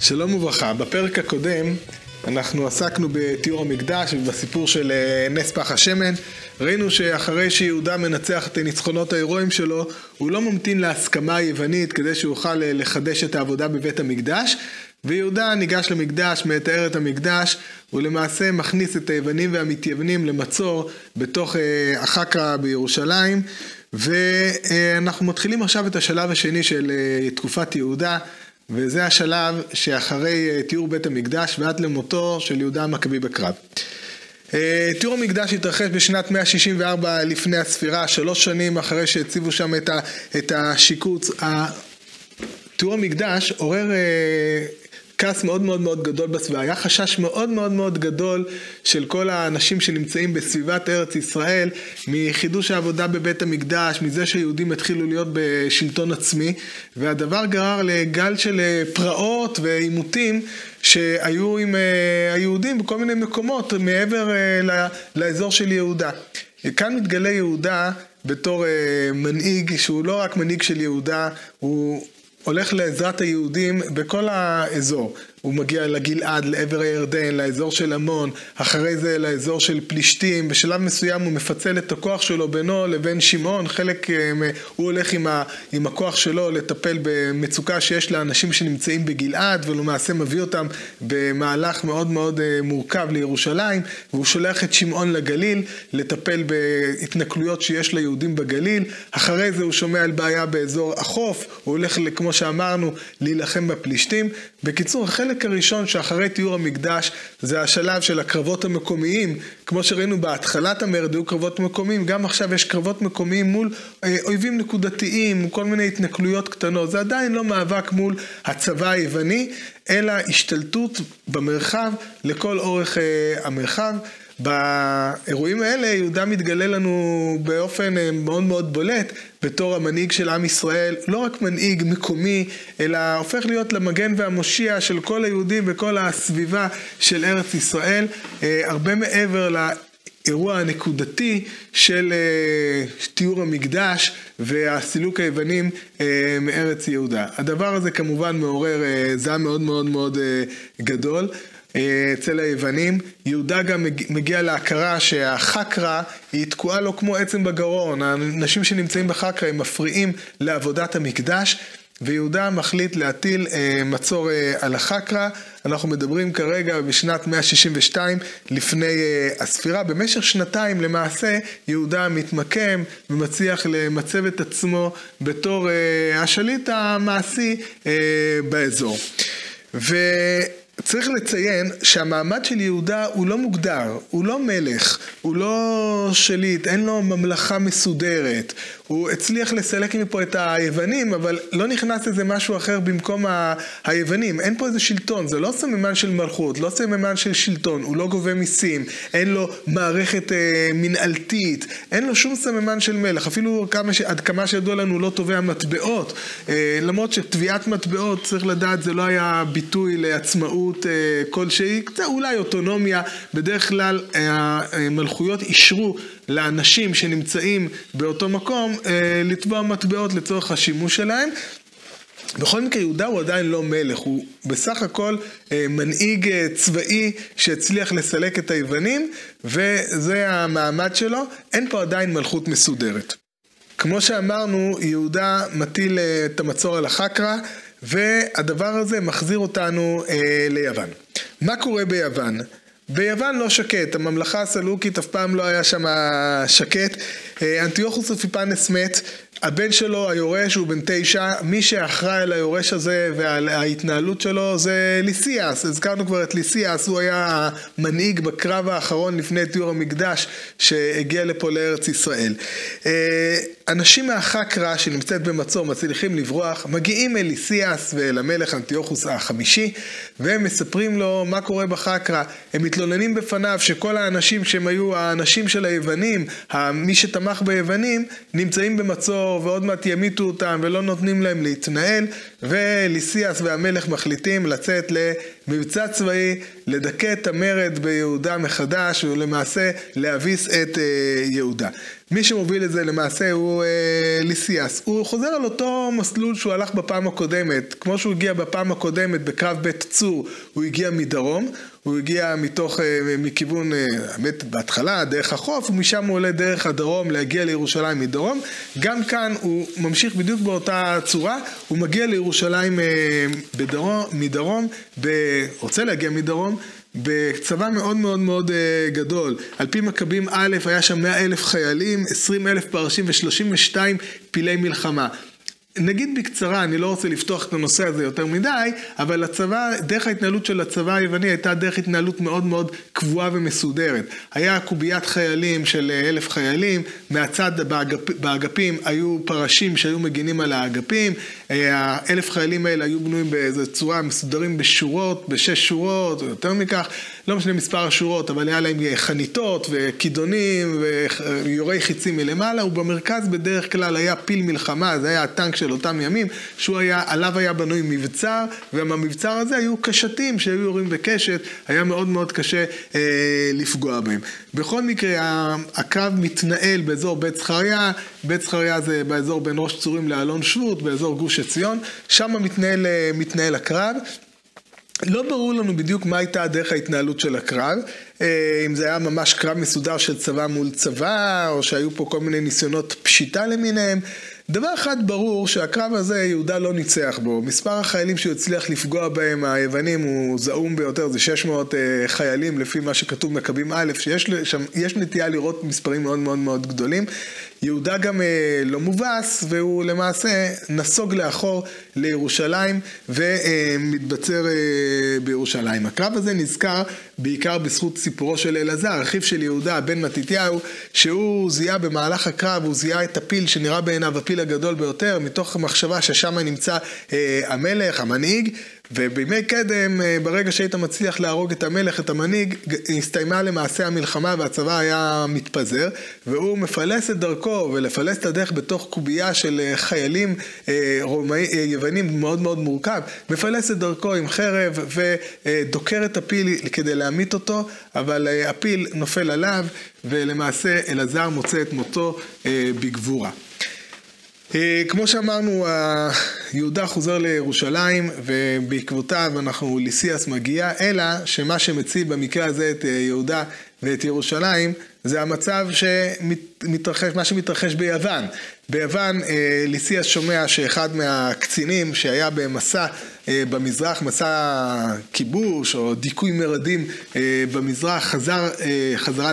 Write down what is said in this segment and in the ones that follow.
שלום וברכה, בפרק הקודם אנחנו עסקנו בתיאור המקדש ובסיפור של אה, נס פח השמן. ראינו שאחרי שיהודה מנצח את הניצחונות ההירואיים שלו, הוא לא ממתין להסכמה היוונית כדי שיוכל אה, לחדש את העבודה בבית המקדש, ויהודה ניגש למקדש, מתאר את המקדש, הוא למעשה מכניס את היוונים והמתייוונים למצור בתוך אה, החקרא בירושלים, ואנחנו מתחילים עכשיו את השלב השני של תקופת יהודה. וזה השלב שאחרי אה, תיאור בית המקדש ועד למותו של יהודה המכבי בקרב. אה, תיאור המקדש התרחש בשנת 164 לפני הספירה, שלוש שנים אחרי שהציבו שם את השיקוץ. תיאור המקדש עורר אה, כעס מאוד מאוד מאוד גדול בסביבה, היה חשש מאוד מאוד מאוד גדול של כל האנשים שנמצאים בסביבת ארץ ישראל מחידוש העבודה בבית המקדש, מזה שיהודים התחילו להיות בשלטון עצמי, והדבר גרר לגל של אה, פרעות ועימותים שהיו עם אה, היהודים בכל מיני מקומות מעבר אה, לאזור של יהודה. כאן מתגלה יהודה בתור מנהיג שהוא לא רק מנהיג של יהודה, הוא הולך לעזרת היהודים בכל האזור. הוא מגיע לגלעד, לעבר הירדן, לאזור של עמון, אחרי זה לאזור של פלישתים, בשלב מסוים הוא מפצל את הכוח שלו בינו לבין שמעון, חלק, אה, הוא הולך עם, ה, עם הכוח שלו לטפל במצוקה שיש לאנשים שנמצאים בגלעד, ולמעשה מביא אותם במהלך מאוד מאוד אה, מורכב לירושלים, והוא שולח את שמעון לגליל לטפל בהתנכלויות שיש ליהודים בגליל, אחרי זה הוא שומע על בעיה באזור החוף, הוא הולך, כמו שאמרנו, להילחם בפלישתים. בקיצור, החלק החלק הראשון שאחרי תיאור המקדש זה השלב של הקרבות המקומיים, כמו שראינו בהתחלת המרד היו קרבות מקומיים, גם עכשיו יש קרבות מקומיים מול אה, אויבים נקודתיים, כל מיני התנכלויות קטנות, זה עדיין לא מאבק מול הצבא היווני, אלא השתלטות במרחב לכל אורך אה, המרחב. באירועים האלה יהודה מתגלה לנו באופן אה, מאוד מאוד בולט בתור המנהיג של עם ישראל, לא רק מנהיג מקומי, אלא הופך להיות למגן והמושיע של כל היהודים וכל הסביבה של ארץ ישראל, אה, הרבה מעבר לאירוע הנקודתי של אה, תיאור המקדש והסילוק היוונים מארץ יהודה. הדבר הזה כמובן מעורר זעם מאוד מאוד מאוד גדול. אצל היוונים. יהודה גם מגיע להכרה שהחקרא היא תקועה לו כמו עצם בגרון. האנשים שנמצאים בחקרא הם מפריעים לעבודת המקדש. ויהודה מחליט להטיל אה, מצור אה, על החקרא, אנחנו מדברים כרגע בשנת 162 לפני אה, הספירה, במשך שנתיים למעשה יהודה מתמקם ומצליח למצב את עצמו בתור אה, השליט המעשי אה, באזור. ו... צריך לציין שהמעמד של יהודה הוא לא מוגדר, הוא לא מלך, הוא לא שליט, אין לו ממלכה מסודרת. הוא הצליח לסלק מפה את היוונים, אבל לא נכנס איזה משהו אחר במקום ה- היוונים. אין פה איזה שלטון, זה לא סממן של מלכות, לא סממן של שלטון, הוא לא גובה מיסים, אין לו מערכת אה, מנהלתית, אין לו שום סממן של מלך. אפילו כמה ש... עד כמה שידוע לנו הוא לא תובע מטבעות. אה, למרות שטביעת מטבעות, צריך לדעת, זה לא היה ביטוי לעצמאות אה, כלשהי, קצת אולי אוטונומיה. בדרך כלל אה, המלכויות אישרו לאנשים שנמצאים באותו מקום אה, לתבוע מטבעות לצורך השימוש שלהם. בכל מקרה יהודה הוא עדיין לא מלך, הוא בסך הכל אה, מנהיג אה, צבאי שהצליח לסלק את היוונים וזה המעמד שלו, אין פה עדיין מלכות מסודרת. כמו שאמרנו, יהודה מטיל את המצור על החקרא והדבר הזה מחזיר אותנו אה, ליוון. מה קורה ביוון? ביוון לא שקט, הממלכה הסלוקית אף פעם לא היה שם שקט. אה, אנטיוכוס אפיפנס מת, הבן שלו, היורש, הוא בן תשע, מי שאחראי על היורש הזה ועל ההתנהלות שלו זה ליסיאס, הזכרנו כבר את ליסיאס, הוא היה המנהיג בקרב האחרון לפני תיאור המקדש שהגיע לפה לארץ ישראל. אנשים מהחקרא שנמצאת במצור מצליחים לברוח, מגיעים אל ליסיאס ואל המלך אנטיוכוס החמישי והם מספרים לו מה קורה בחקרא, הם מתלוננים בפניו שכל האנשים שהם היו האנשים של היוונים, מי שתמך ביוונים, נמצאים במצור ועוד מעט ימיתו אותם ולא נותנים להם להתנהל וליסיאס והמלך מחליטים לצאת מבצע צבאי לדכא את המרד ביהודה מחדש ולמעשה להביס את יהודה. מי שמוביל את זה למעשה הוא אה, ליסיאס. הוא חוזר על אותו מסלול שהוא הלך בפעם הקודמת. כמו שהוא הגיע בפעם הקודמת בקרב בית צור, הוא הגיע מדרום. הוא הגיע מתוך, אה, מכיוון, אה, האמת, בהתחלה, דרך החוף, ומשם הוא עולה דרך הדרום להגיע לירושלים מדרום. גם כאן הוא ממשיך בדיוק באותה צורה, הוא מגיע לירושלים אה, בדרום, מדרום, ב... רוצה להגיע מדרום. בצבא מאוד מאוד מאוד גדול. על פי מכבים א' היה שם 100 אלף חיילים, 20 אלף פרשים ו-32 פילי מלחמה. נגיד בקצרה, אני לא רוצה לפתוח את הנושא הזה יותר מדי, אבל הצבא, דרך ההתנהלות של הצבא היווני הייתה דרך התנהלות מאוד מאוד קבועה ומסודרת. היה קוביית חיילים של אלף חיילים, מהצד באגפ, באגפים היו פרשים שהיו מגינים על האגפים, האלף חיילים האלה היו בנויים באיזו צורה, מסודרים בשורות, בשש שורות, או יותר מכך, לא משנה מספר השורות, אבל היה להם חניתות וכידונים ויורי חיצים מלמעלה, ובמרכז בדרך כלל היה פיל מלחמה, זה היה הטנק של אותם ימים, שהוא היה, עליו היה בנוי מבצר, ובמבצר הזה היו קשתים שהיו יורים בקשת, היה מאוד מאוד קשה אה, לפגוע בהם. בכל מקרה, הקרב מתנהל באזור בית זכריה, בית זכריה זה באזור בין ראש צורים לאלון שבות, באזור גוש עציון, שם מתנהל, אה, מתנהל הקרב. לא ברור לנו בדיוק מה הייתה דרך ההתנהלות של הקרב, אה, אם זה היה ממש קרב מסודר של צבא מול צבא, או שהיו פה כל מיני ניסיונות פשיטה למיניהם. דבר אחד ברור, שהקרב הזה יהודה לא ניצח בו. מספר החיילים שהוא הצליח לפגוע בהם, היוונים, הוא זעום ביותר, זה 600 אה, חיילים לפי מה שכתוב מכבים א', שיש שם, נטייה לראות מספרים מאוד מאוד מאוד גדולים. יהודה גם אה, לא מובס, והוא למעשה נסוג לאחור לירושלים ומתבצר אה, בירושלים. הקרב הזה נזכר בעיקר בזכות סיפורו של אלעזר, אחיו של יהודה, בן מתתיהו, שהוא זיהה במהלך הקרב, הוא זיהה את הפיל שנראה בעיניו הפיל הגדול ביותר, מתוך מחשבה ששם נמצא אה, המלך, המנהיג. ובימי קדם, אה, ברגע שהיית מצליח להרוג את המלך, את המנהיג, הסתיימה למעשה המלחמה והצבא היה מתפזר, והוא מפלס את דרכו, ולפלס את הדרך בתוך קובייה של אה, חיילים אה, רומאי, יוונים מאוד מאוד מורכב, מפלס את דרכו עם חרב ודוקר את הפיל כדי להמית אותו, אבל הפיל נופל עליו, ולמעשה אלעזר מוצא את מותו בגבורה. אה, כמו שאמרנו, יהודה חוזר לירושלים ובעקבותיו אנחנו, ליסיאס מגיע, אלא שמה שמציב במקרה הזה את אה, יהודה ואת ירושלים זה המצב שמתרחש, מה שמתרחש ביוון. ביוון אה, ליסיאס שומע שאחד מהקצינים שהיה במסע במזרח, מסע כיבוש או דיכוי מרדים במזרח, חזר חזרה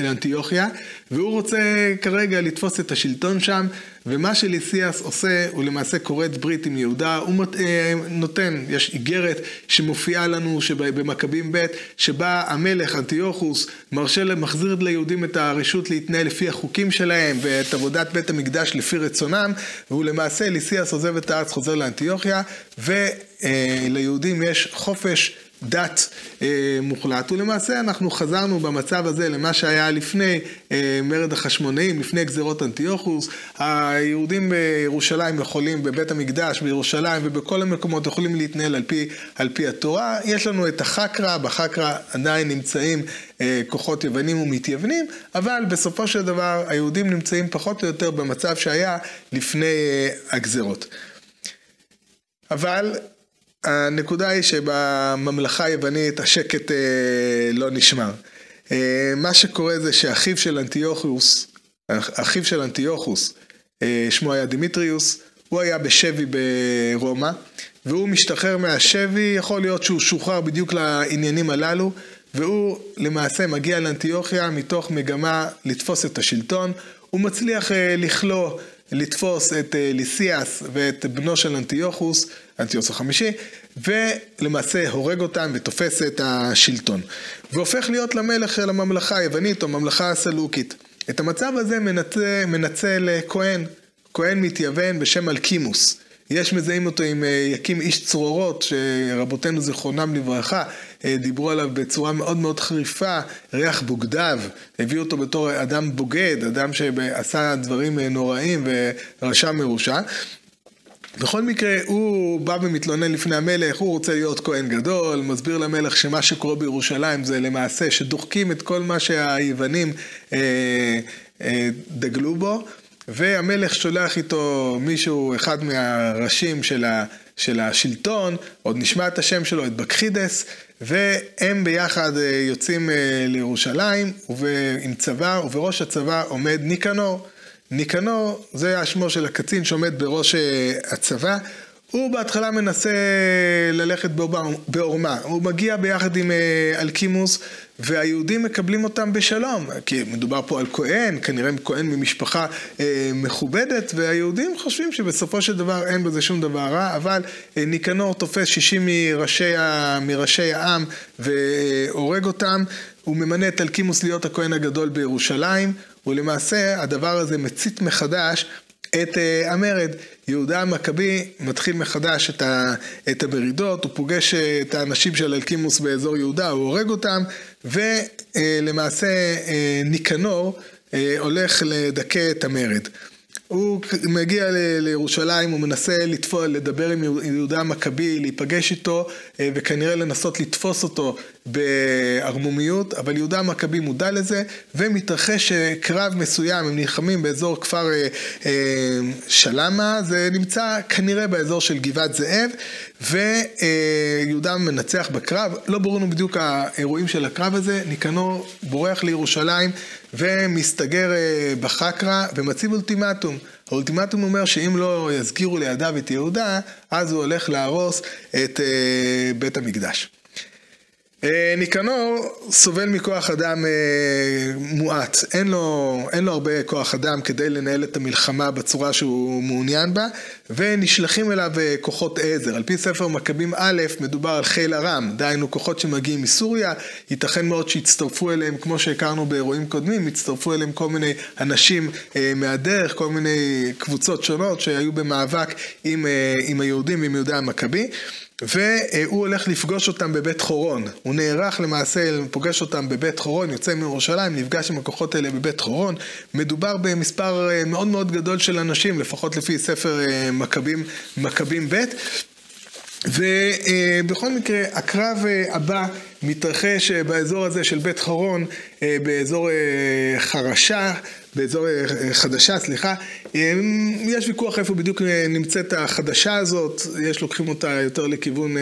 לאנטיוכיה והוא רוצה כרגע לתפוס את השלטון שם ומה שליסיאס עושה, הוא למעשה כורת ברית עם יהודה, הוא אה, נותן, יש איגרת שמופיעה לנו במכבים ב', שבה המלך אנטיוכוס מרשה, מחזיר ליהודים את הרשות להתנהל לפי החוקים שלהם ואת עבודת בית המקדש לפי רצונם, והוא למעשה, ליסיאס עוזב את הארץ, חוזר לאנטיוכיה, וליהודים יש חופש דת אה, מוחלט, ולמעשה אנחנו חזרנו במצב הזה למה שהיה לפני אה, מרד החשמונאים, לפני גזירות אנטיוכוס. היהודים בירושלים יכולים, בבית המקדש בירושלים ובכל המקומות יכולים להתנהל על פי, על פי התורה. יש לנו את החקרא, בחקרא עדיין נמצאים אה, כוחות יוונים ומתייוונים, אבל בסופו של דבר היהודים נמצאים פחות או יותר במצב שהיה לפני אה, הגזירות. אבל הנקודה היא שבממלכה היוונית השקט אה, לא נשמר. אה, מה שקורה זה שאחיו של אנטיוכוס, אחיו של אנטיוכוס, אה, שמו היה דימיטריוס, הוא היה בשבי ברומא, והוא משתחרר מהשבי, יכול להיות שהוא שוחרר בדיוק לעניינים הללו, והוא למעשה מגיע לאנטיוכיה מתוך מגמה לתפוס את השלטון, הוא מצליח אה, לכלוא לתפוס את אה, ליסיאס ואת בנו של אנטיוכוס, אנטיוכוס החמישי, ולמעשה הורג אותם ותופס את השלטון. והופך להיות למלך של הממלכה היוונית או הממלכה הסלוקית. את המצב הזה מנצל, מנצל אה, כהן, כהן מתייוון בשם אלקימוס. יש מזהים אותו עם אה, יקים איש צרורות, שרבותינו זיכרונם לברכה, אה, דיברו עליו בצורה מאוד מאוד חריפה, ריח בוגדיו, הביאו אותו בתור אדם בוגד, אדם שעשה דברים נוראים ורשע מרושע. בכל מקרה, הוא בא ומתלונן לפני המלך, הוא רוצה להיות כהן גדול, מסביר למלך שמה שקורה בירושלים זה למעשה שדוחקים את כל מה שהיוונים אה, אה, דגלו בו, והמלך שולח איתו מישהו, אחד מהראשים של, ה, של השלטון, עוד נשמע את השם שלו, את בקחידס, והם ביחד אה, יוצאים אה, לירושלים עם צבא, ובראש הצבא עומד ניקנור. ניקנור זה השמו של הקצין שעומד בראש אה, הצבא. הוא בהתחלה מנסה ללכת בעורמה, הוא מגיע ביחד עם אה, אלקימוס והיהודים מקבלים אותם בשלום, כי מדובר פה על כהן, כנראה כהן ממשפחה אה, מכובדת, והיהודים חושבים שבסופו של דבר אין בזה שום דבר רע, אבל ניקנור תופס 60 מראשי, מראשי העם והורג אותם, הוא ממנה את אלקימוס להיות הכהן הגדול בירושלים, ולמעשה הדבר הזה מצית מחדש את uh, המרד. יהודה המכבי מתחיל מחדש את, ה, את המרידות, הוא פוגש אה, את האנשים של אלקימוס באזור יהודה, הוא הורג אותם, ולמעשה uh, uh, ניקנור uh, הולך לדכא את המרד. הוא מגיע לירושלים, הוא מנסה לתפול, לדבר עם יהודה המכבי, להיפגש איתו אה, וכנראה לנסות לתפוס אותו בערמומיות, אבל יהודה המכבי מודע לזה ומתרחש אה, קרב מסוים, הם נלחמים באזור כפר אה, שלמה, זה נמצא כנראה באזור של גבעת זאב ויהודה מנצח בקרב, לא ברור לנו בדיוק האירועים של הקרב הזה, ניקנור בורח לירושלים ומסתגר בחקרא ומציב אולטימטום. האולטימטום אומר שאם לא יזכירו לידיו את יהודה, אז הוא הולך להרוס את אה, בית המקדש. אה, ניקנור סובל מכוח אדם אה, מועט, אין לו, אין לו הרבה כוח אדם כדי לנהל את המלחמה בצורה שהוא מעוניין בה, ונשלחים אליו אה, כוחות עזר. על פי ספר מכבים א', מדובר על חיל ארם, דהיינו כוחות שמגיעים מסוריה, ייתכן מאוד שיצטרפו אליהם, כמו שהכרנו באירועים קודמים, יצטרפו אליהם כל מיני אנשים מהדרך, כל מיני קבוצות שונות שהיו במאבק עם, עם היהודים ועם יהודי המכבי. והוא הולך לפגוש אותם בבית חורון. הוא נערך למעשה, פוגש אותם בבית חורון, יוצא מירושלים, נפגש עם הכוחות האלה בבית חורון. מדובר במספר אה, מאוד מאוד גדול של אנשים, לפחות לפי ספר אה, מכבים, מכבים ב'. ובכל מקרה, הקרב אה, הבא מתרחש באזור הזה של בית חרון, באזור חרשה, באזור חדשה, סליחה. יש ויכוח איפה בדיוק נמצאת החדשה הזאת, יש לוקחים אותה יותר לכיוון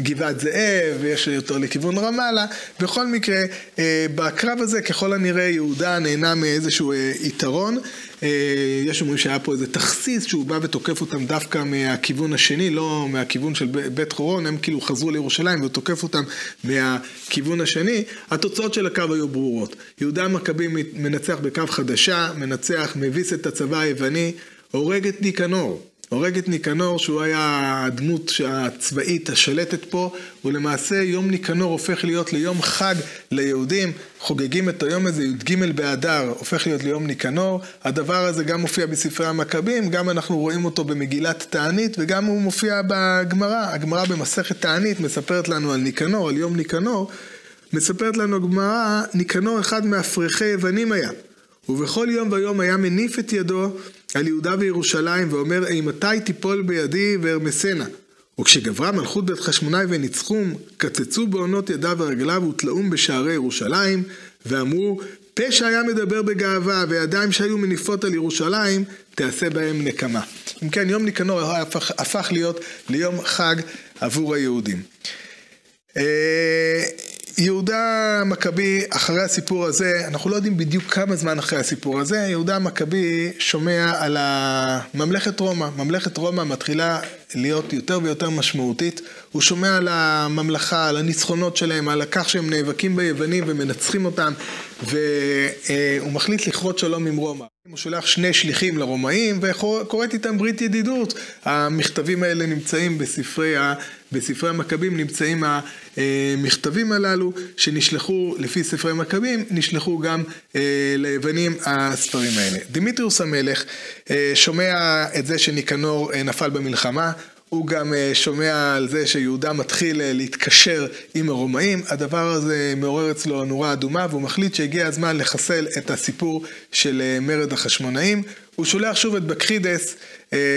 גבעת זאב, ויש יותר לכיוון רמאללה. בכל מקרה, בקרב הזה ככל הנראה יהודה נהנה מאיזשהו יתרון. אה, יש אומרים שהיה פה איזה תכסיס שהוא בא ותוקף אותם דווקא מהכיוון השני, לא מהכיוון של בית חורון, הם כאילו חזרו לירושלים והוא תוקף אותם מהכיוון השני. התוצאות של הקו היו ברורות. יהודה המכבי מנצח בקו חדשה, מנצח, מביס את הצבא היווני, הורג את ניקנור. הורג את ניקנור, שהוא היה הדמות הצבאית השלטת פה, ולמעשה יום ניקנור הופך להיות ליום חג ליהודים, חוגגים את היום הזה, י"ג באדר הופך להיות ליום ניקנור. הדבר הזה גם מופיע בספרי המכבים, גם אנחנו רואים אותו במגילת תענית, וגם הוא מופיע בגמרא. הגמרא במסכת תענית מספרת לנו על ניקנור, על יום ניקנור. מספרת לנו הגמרא, ניקנור אחד מאפרחי יוונים היה. ובכל יום ויום היה מניף את ידו על יהודה וירושלים ואומר אימתי תיפול בידי וארמסנה. וכשגברה מלכות בית חשמונאי וניצחום, קצצו בעונות ידיו ורגליו ותלאום בשערי ירושלים, ואמרו, פשע היה מדבר בגאווה, וידיים שהיו מניפות על ירושלים, תעשה בהם נקמה. אם כן, יום ניקנור הפך, הפך להיות ליום חג עבור היהודים. יהודה המכבי, אחרי הסיפור הזה, אנחנו לא יודעים בדיוק כמה זמן אחרי הסיפור הזה, יהודה המכבי שומע על ממלכת רומא. ממלכת רומא מתחילה להיות יותר ויותר משמעותית. הוא שומע על הממלכה, על הניצחונות שלהם, על כך שהם נאבקים ביוונים ומנצחים אותם, והוא מחליט לכרות שלום עם רומא. הוא שולח שני שליחים לרומאים וכורת איתם ברית ידידות. המכתבים האלה נמצאים בספרי, ה, בספרי המכבים, נמצאים המכתבים הללו שנשלחו לפי ספרי מכבים, נשלחו גם אה, ליוונים הספרים האלה. דמיטריוס המלך אה, שומע את זה שניקנור אה, נפל במלחמה, הוא גם אה, שומע על זה שיהודה מתחיל אה, להתקשר עם הרומאים, הדבר הזה מעורר אצלו נורה אדומה והוא מחליט שהגיע הזמן לחסל את הסיפור של אה, מרד החשמונאים. הוא שולח שוב את בקחידס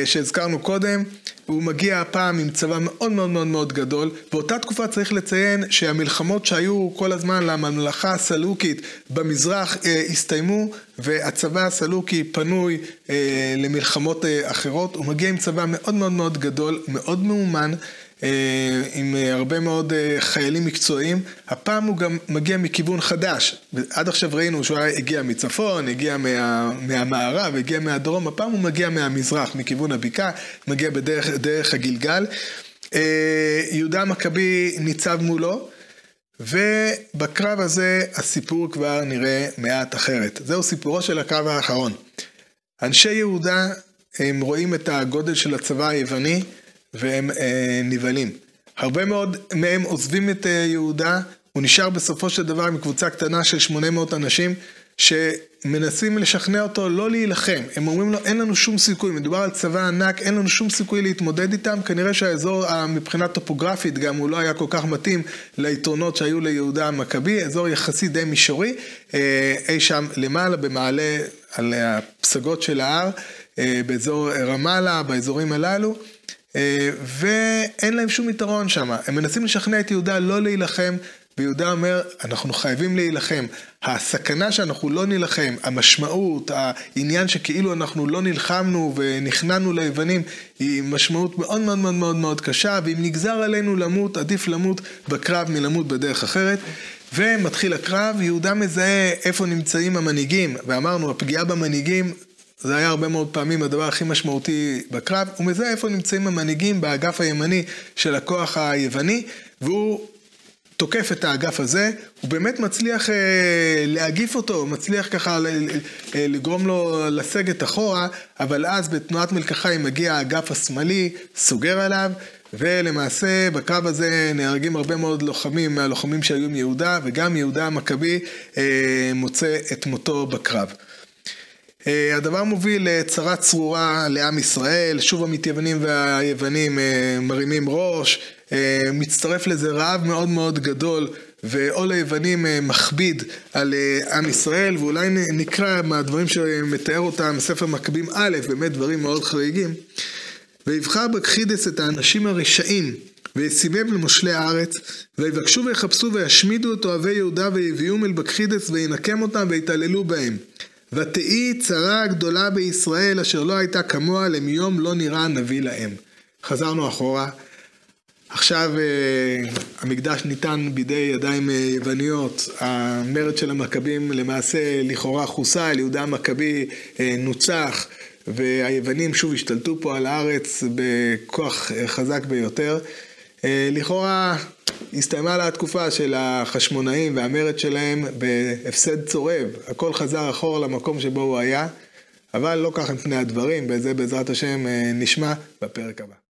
שהזכרנו קודם, הוא מגיע הפעם עם צבא מאוד מאוד מאוד מאוד גדול. באותה תקופה צריך לציין שהמלחמות שהיו כל הזמן לממלכה הסלוקית במזרח הסתיימו, והצבא הסלוקי פנוי למלחמות אחרות. הוא מגיע עם צבא מאוד מאוד מאוד גדול, מאוד מאומן. עם הרבה מאוד חיילים מקצועיים, הפעם הוא גם מגיע מכיוון חדש. עד עכשיו ראינו שהוא הגיע מצפון, הגיע מה, מהמערב, הגיע מהדרום, הפעם הוא מגיע מהמזרח, מכיוון הבקעה, מגיע בדרך הגלגל. יהודה המכבי ניצב מולו, ובקרב הזה הסיפור כבר נראה מעט אחרת. זהו סיפורו של הקרב האחרון. אנשי יהודה, הם רואים את הגודל של הצבא היווני, והם אה, נבהלים. הרבה מאוד מהם עוזבים את אה, יהודה, הוא נשאר בסופו של דבר עם קבוצה קטנה של 800 אנשים, שמנסים לשכנע אותו לא להילחם. הם אומרים לו, אין לנו שום סיכוי, מדובר על צבא ענק, אין לנו שום סיכוי להתמודד איתם. כנראה שהאזור מבחינה טופוגרפית גם הוא לא היה כל כך מתאים ליתרונות שהיו ליהודה המכבי, אזור יחסית די מישורי, אה, אי שם למעלה במעלה על הפסגות של ההר, אה, באזור רמאללה, באזורים הללו. אה, ואין להם שום יתרון שם. הם מנסים לשכנע את יהודה לא להילחם, ויהודה אומר, אנחנו חייבים להילחם. הסכנה שאנחנו לא נילחם, המשמעות, העניין שכאילו אנחנו לא נלחמנו ונכנענו ליוונים, היא משמעות מאוד מאוד מאוד מאוד מאוד קשה, ואם נגזר עלינו למות, עדיף למות בקרב מלמות בדרך אחרת. ומתחיל הקרב, יהודה מזהה איפה נמצאים המנהיגים, ואמרנו, הפגיעה במנהיגים זה היה הרבה מאוד פעמים הדבר הכי משמעותי בקרב, הוא מזהה איפה נמצאים המנהיגים באגף הימני של הכוח היווני, והוא תוקף את האגף הזה, הוא באמת מצליח אה, להגיף אותו, מצליח ככה אה, לגרום לו לסגת אחורה, אבל אז בתנועת מלקחיים מגיע האגף השמאלי, סוגר עליו, ולמעשה בקרב הזה נהרגים הרבה מאוד לוחמים מהלוחמים שהיו עם יהודה, וגם יהודה המכבי אה, מוצא את מותו בקרב. אה, הדבר מוביל לצרה צרורה לעם ישראל, שוב המתייוונים והיוונים אה, מרימים ראש, אה, מצטרף לזה רעב מאוד מאוד גדול ועול היוונים מכביד על עם ישראל, ואולי נקרא מהדברים שמתאר אותם ספר מכבים א', באמת דברים מאוד חריגים. ויבחר בקחידס את האנשים הרשעים ויסימם למושלי הארץ, ויבקשו ויחפשו וישמידו את אוהבי יהודה ויביאום אל בקחידס וינקם אותם ויתעללו בהם. ותהי צרה גדולה בישראל אשר לא הייתה כמוה למיום לא נראה נביא להם. חזרנו אחורה. עכשיו אה, המקדש ניתן בידי ידיים אה, יווניות, המרד של המכבים למעשה לכאורה חוסל, יהודה המכבי אה, נוצח והיוונים שוב השתלטו פה על הארץ בכוח חזק ביותר. לכאורה הסתיימה לה התקופה של החשמונאים והמרד שלהם בהפסד צורב. הכל חזר אחורה למקום שבו הוא היה, אבל לא כך הם פני הדברים, וזה בעזרת השם נשמע בפרק הבא.